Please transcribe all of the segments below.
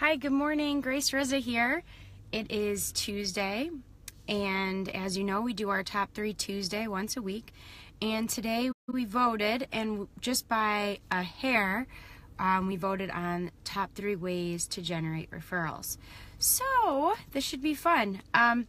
Hi, good morning. Grace Rizza here. It is Tuesday, and as you know, we do our top three Tuesday once a week. And today we voted, and just by a hair, um, we voted on top three ways to generate referrals. So this should be fun. Um,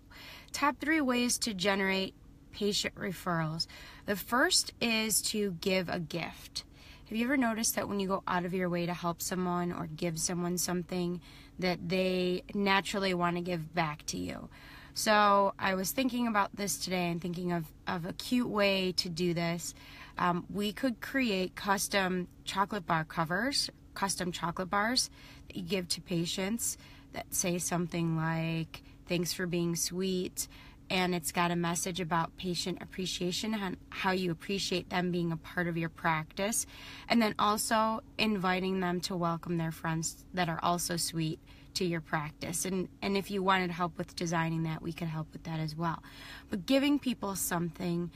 top three ways to generate patient referrals. The first is to give a gift. Have you ever noticed that when you go out of your way to help someone or give someone something, that they naturally want to give back to you? So I was thinking about this today and thinking of, of a cute way to do this. Um, we could create custom chocolate bar covers, custom chocolate bars that you give to patients that say something like, Thanks for being sweet and it's got a message about patient appreciation and how you appreciate them being a part of your practice. And then also inviting them to welcome their friends that are also sweet to your practice. And and if you wanted help with designing that we could help with that as well. But giving people something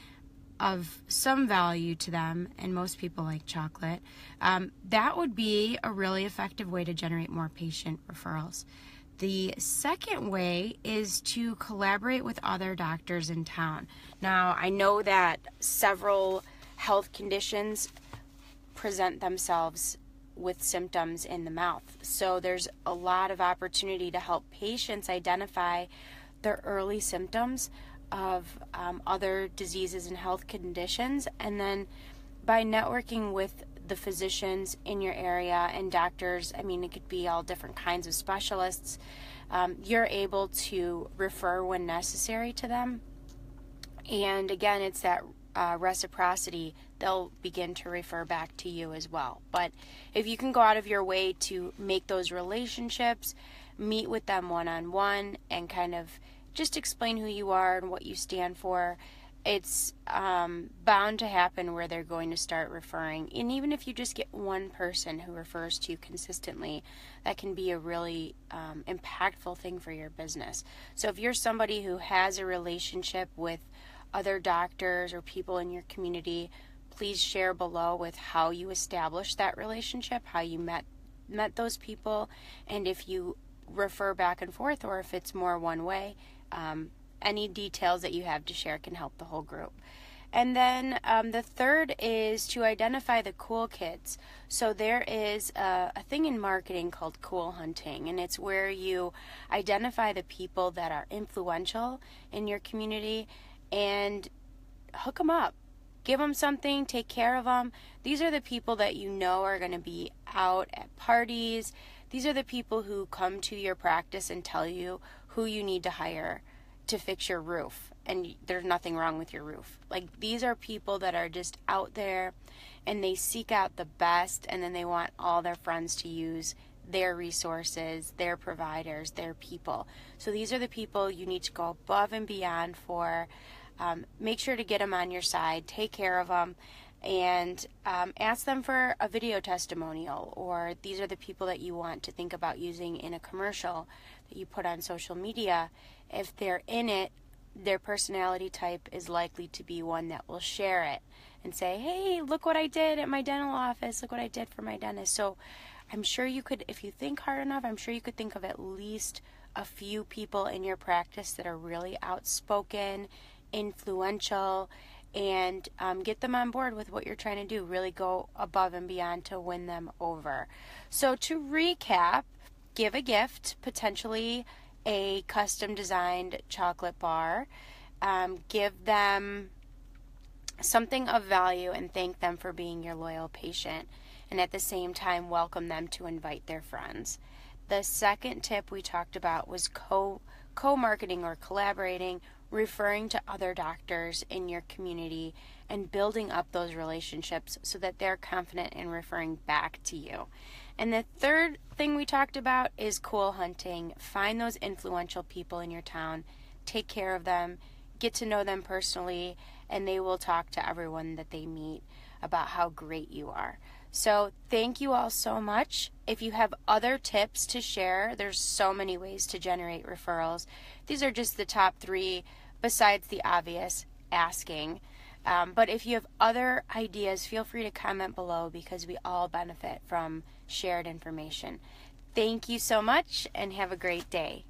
of some value to them, and most people like chocolate, um, that would be a really effective way to generate more patient referrals. The second way is to collaborate with other doctors in town. Now, I know that several health conditions present themselves with symptoms in the mouth. So there's a lot of opportunity to help patients identify their early symptoms of um, other diseases and health conditions. And then by networking with the physicians in your area and doctors, I mean, it could be all different kinds of specialists, um, you're able to refer when necessary to them. And again, it's that uh, reciprocity, they'll begin to refer back to you as well. But if you can go out of your way to make those relationships, meet with them one on one, and kind of just explain who you are and what you stand for, it's um, bound to happen where they're going to start referring. And even if you just get one person who refers to you consistently, that can be a really um, impactful thing for your business. So if you're somebody who has a relationship with other doctors or people in your community, please share below with how you established that relationship, how you met met those people, and if you refer back and forth or if it's more one way. Um, any details that you have to share can help the whole group. And then um, the third is to identify the cool kids. So there is a, a, thing in marketing called cool hunting, and it's where you identify the people that are influential in your community and hook them up. Give them something, take care of them. These are the people that you know are going to be out at parties. These are the people who come to your practice and tell you who you need to hire to fix your roof and there's nothing wrong with your roof. Like these are people that are just out there and they seek out the best and then they want all their friends to use their resources, their providers, their people. So these are the people you need to go above and beyond for. Um, make sure to get them on your side, take care of them, and um, ask them for a video testimonial. Or these are the people that you want to think about using in a commercial that you put on social media if they're in it, their personality type is likely to be one that will share it and say, hey, look what I did at my dental office, look what I did for my dentist. So I'm sure you could, if you think hard enough, I'm sure you could think of at least a few people in your practice that are really outspoken, influential, and um, get them on board with what you're trying to do. Really go above and beyond to win them over. So, to recap, give a gift, potentially a custom designed chocolate bar. Um, give them something of value and thank them for being your loyal patient, and at the same time, welcome them to invite their friends. The second tip we talked about was co co marketing or collaborating, referring to other doctors in your community and building up those relationships so that they're confident in referring back to you. And the third thing we talked about is cool hunting. Find those influential people in your town, take care of them, get to know them personally, and they will talk to everyone that they meet about how great you are. So, thank you all so much. If you have other tips to share, there's so many ways to generate referrals. These are just the top three, besides the obvious asking. Um, but if you have other ideas, feel free to comment below because we all benefit from shared information. Thank you so much and have a great day.